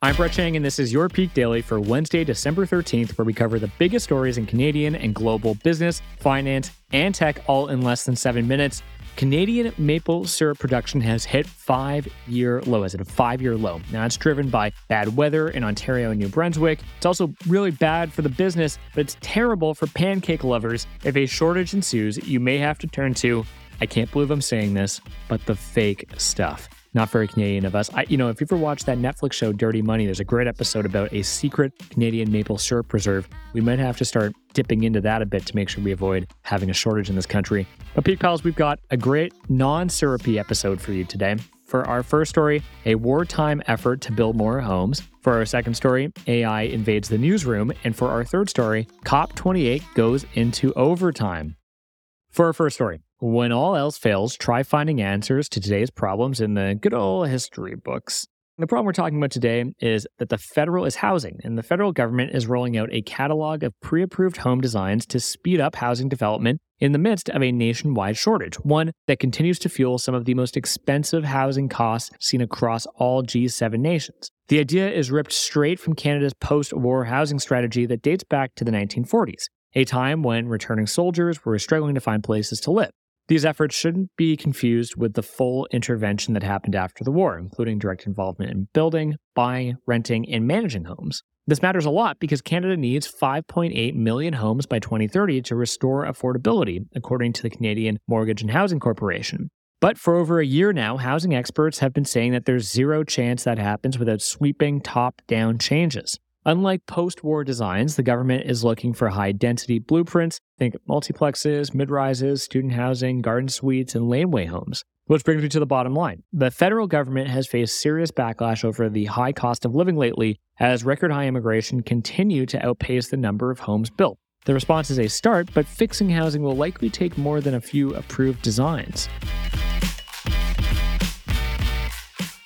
I'm Brett Chang, and this is your Peak Daily for Wednesday, December 13th, where we cover the biggest stories in Canadian and global business, finance, and tech all in less than seven minutes. Canadian maple syrup production has hit five year low. Is it a five year low? Now, it's driven by bad weather in Ontario and New Brunswick. It's also really bad for the business, but it's terrible for pancake lovers. If a shortage ensues, you may have to turn to, I can't believe I'm saying this, but the fake stuff not very Canadian of us. I, you know, if you've ever watched that Netflix show Dirty Money, there's a great episode about a secret Canadian maple syrup preserve. We might have to start dipping into that a bit to make sure we avoid having a shortage in this country. But Peak Pals, we've got a great non-syrupy episode for you today. For our first story, a wartime effort to build more homes. For our second story, AI invades the newsroom. And for our third story, COP28 goes into overtime. For our first story, when all else fails, try finding answers to today's problems in the good old history books. The problem we're talking about today is that the federal is housing, and the federal government is rolling out a catalog of pre approved home designs to speed up housing development in the midst of a nationwide shortage, one that continues to fuel some of the most expensive housing costs seen across all G7 nations. The idea is ripped straight from Canada's post war housing strategy that dates back to the 1940s, a time when returning soldiers were struggling to find places to live. These efforts shouldn't be confused with the full intervention that happened after the war, including direct involvement in building, buying, renting, and managing homes. This matters a lot because Canada needs 5.8 million homes by 2030 to restore affordability, according to the Canadian Mortgage and Housing Corporation. But for over a year now, housing experts have been saying that there's zero chance that happens without sweeping top down changes. Unlike post war designs, the government is looking for high density blueprints. Think multiplexes, mid rises, student housing, garden suites, and laneway homes. Which brings me to the bottom line. The federal government has faced serious backlash over the high cost of living lately as record high immigration continue to outpace the number of homes built. The response is a start, but fixing housing will likely take more than a few approved designs.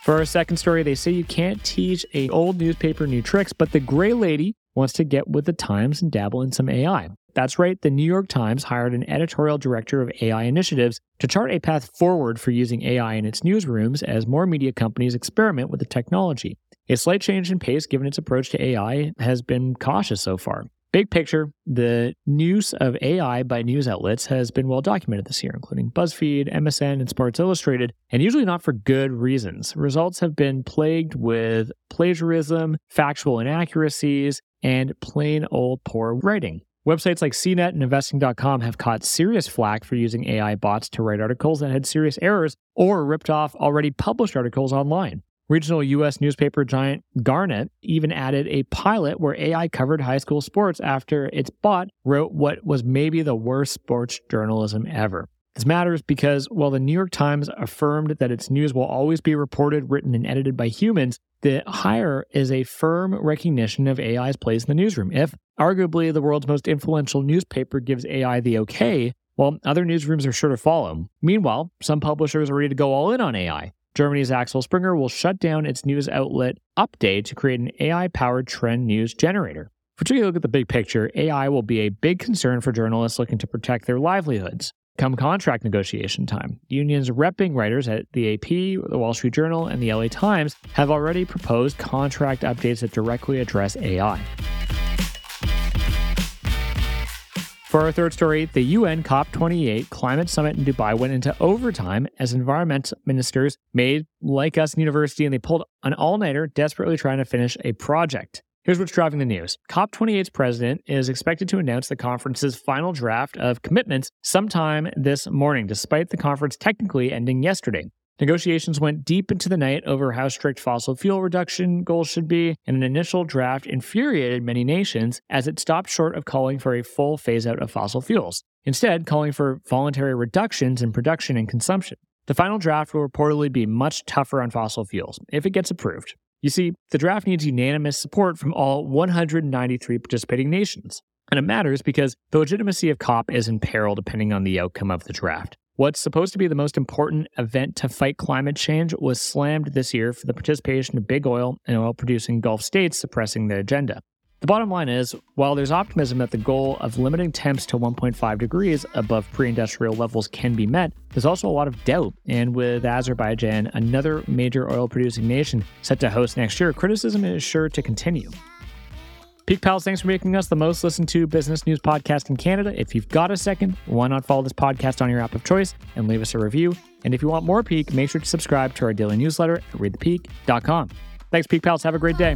For our second story, they say you can't teach a old newspaper new tricks, but the gray lady wants to get with the times and dabble in some AI. That's right, the New York Times hired an editorial director of AI initiatives to chart a path forward for using AI in its newsrooms as more media companies experiment with the technology. A slight change in pace given its approach to AI has been cautious so far. Big picture, the use of AI by news outlets has been well documented this year, including BuzzFeed, MSN, and Sports Illustrated, and usually not for good reasons. Results have been plagued with plagiarism, factual inaccuracies, and plain old poor writing. Websites like CNET and Investing.com have caught serious flack for using AI bots to write articles that had serious errors or ripped off already published articles online. Regional U.S. newspaper giant Gannett even added a pilot where AI covered high school sports after its bot wrote what was maybe the worst sports journalism ever. This matters because while the New York Times affirmed that its news will always be reported, written, and edited by humans, the hire is a firm recognition of AI's place in the newsroom. If, arguably, the world's most influential newspaper gives AI the okay, well, other newsrooms are sure to follow. Meanwhile, some publishers are ready to go all in on AI. Germany's Axel Springer will shut down its news outlet Upday to create an AI powered trend news generator. If we take a look at the big picture, AI will be a big concern for journalists looking to protect their livelihoods. Come contract negotiation time, unions repping writers at the AP, the Wall Street Journal, and the LA Times have already proposed contract updates that directly address AI. For our third story, the UN COP28 climate summit in Dubai went into overtime as environmental ministers made like us in university and they pulled an all nighter, desperately trying to finish a project. Here's what's driving the news COP28's president is expected to announce the conference's final draft of commitments sometime this morning, despite the conference technically ending yesterday. Negotiations went deep into the night over how strict fossil fuel reduction goals should be, and an initial draft infuriated many nations as it stopped short of calling for a full phase out of fossil fuels, instead, calling for voluntary reductions in production and consumption. The final draft will reportedly be much tougher on fossil fuels if it gets approved. You see, the draft needs unanimous support from all 193 participating nations. And it matters because the legitimacy of COP is in peril depending on the outcome of the draft. What's supposed to be the most important event to fight climate change was slammed this year for the participation of big oil and oil producing Gulf states suppressing the agenda. The bottom line is while there's optimism that the goal of limiting temps to 1.5 degrees above pre industrial levels can be met, there's also a lot of doubt. And with Azerbaijan, another major oil producing nation, set to host next year, criticism is sure to continue. Peak Pals, thanks for making us the most listened to business news podcast in Canada. If you've got a second, why not follow this podcast on your app of choice and leave us a review? And if you want more Peak, make sure to subscribe to our daily newsletter at readthepeak.com. Thanks, Peak Pals. Have a great day.